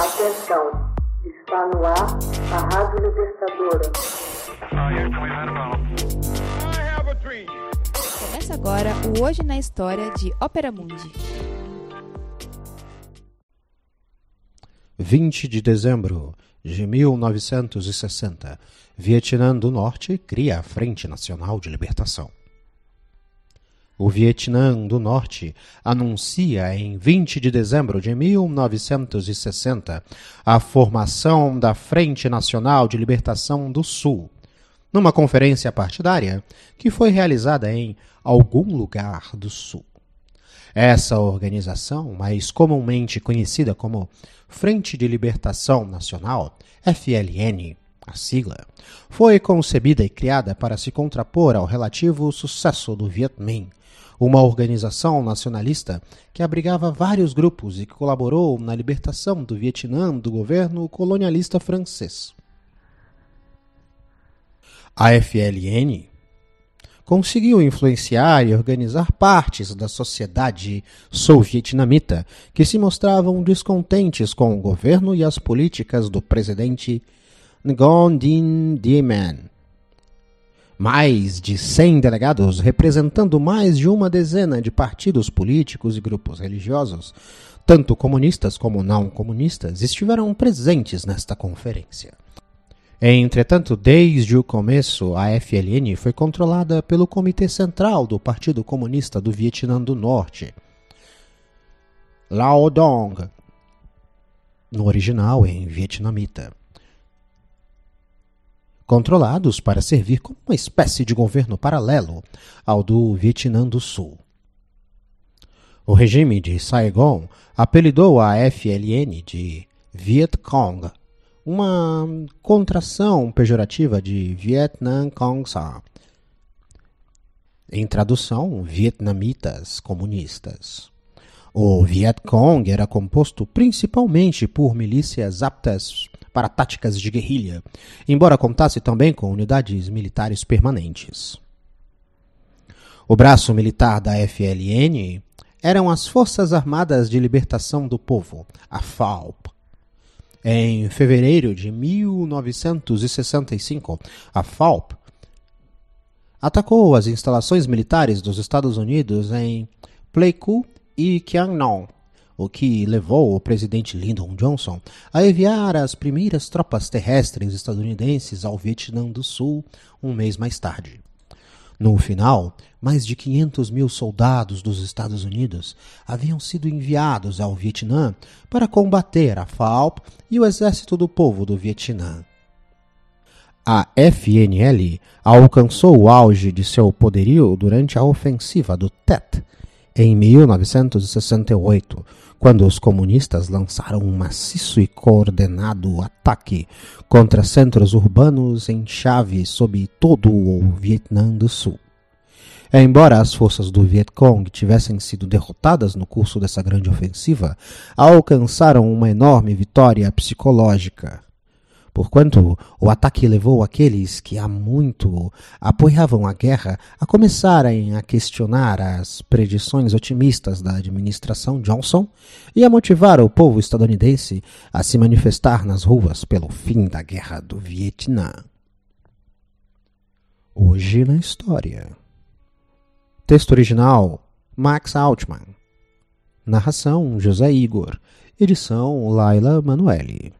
Atenção, está no ar a Rádio Libertadora. Começa agora o Hoje na História de Ópera Mundi. 20 de dezembro de 1960, Vietnã do Norte cria a Frente Nacional de Libertação. O Vietnã do Norte anuncia em 20 de dezembro de 1960 a formação da Frente Nacional de Libertação do Sul, numa conferência partidária que foi realizada em algum lugar do Sul. Essa organização, mais comumente conhecida como Frente de Libertação Nacional, FLN, a sigla, foi concebida e criada para se contrapor ao relativo sucesso do Vietnã, uma organização nacionalista que abrigava vários grupos e que colaborou na libertação do Vietnã do governo colonialista francês. A FLN conseguiu influenciar e organizar partes da sociedade sovietnamita que se mostravam descontentes com o governo e as políticas do presidente Nguyen Dinh Diem mais de 100 delegados, representando mais de uma dezena de partidos políticos e grupos religiosos, tanto comunistas como não comunistas, estiveram presentes nesta conferência. Entretanto, desde o começo, a FLN foi controlada pelo Comitê Central do Partido Comunista do Vietnã do Norte, Lao Dong, no original em vietnamita controlados para servir como uma espécie de governo paralelo ao do Vietnã do Sul. O regime de Saigon apelidou a FLN de Viet Cong, uma contração pejorativa de Vietnam Cong Sa. Em tradução, vietnamitas comunistas. O Viet Cong era composto principalmente por milícias aptas para táticas de guerrilha, embora contasse também com unidades militares permanentes. O braço militar da FLN eram as Forças Armadas de Libertação do Povo, a FALP. Em fevereiro de 1965, a FALP atacou as instalações militares dos Estados Unidos em Pleiku e Kiangnon, o que levou o presidente Lyndon Johnson a enviar as primeiras tropas terrestres estadunidenses ao Vietnã do Sul um mês mais tarde. No final, mais de 500 mil soldados dos Estados Unidos haviam sido enviados ao Vietnã para combater a FALP e o Exército do Povo do Vietnã. A FNL alcançou o auge de seu poderio durante a ofensiva do Tet, em 1968, quando os comunistas lançaram um maciço e coordenado ataque contra centros urbanos em chave sob todo o Vietnã do Sul. Embora as forças do Vietcong tivessem sido derrotadas no curso dessa grande ofensiva, alcançaram uma enorme vitória psicológica porquanto o ataque levou aqueles que há muito apoiavam a guerra a começarem a questionar as predições otimistas da administração Johnson e a motivar o povo estadunidense a se manifestar nas ruas pelo fim da guerra do Vietnã. Hoje na história. Texto original: Max Altman. Narração: José Igor. Edição: Laila Manuelle.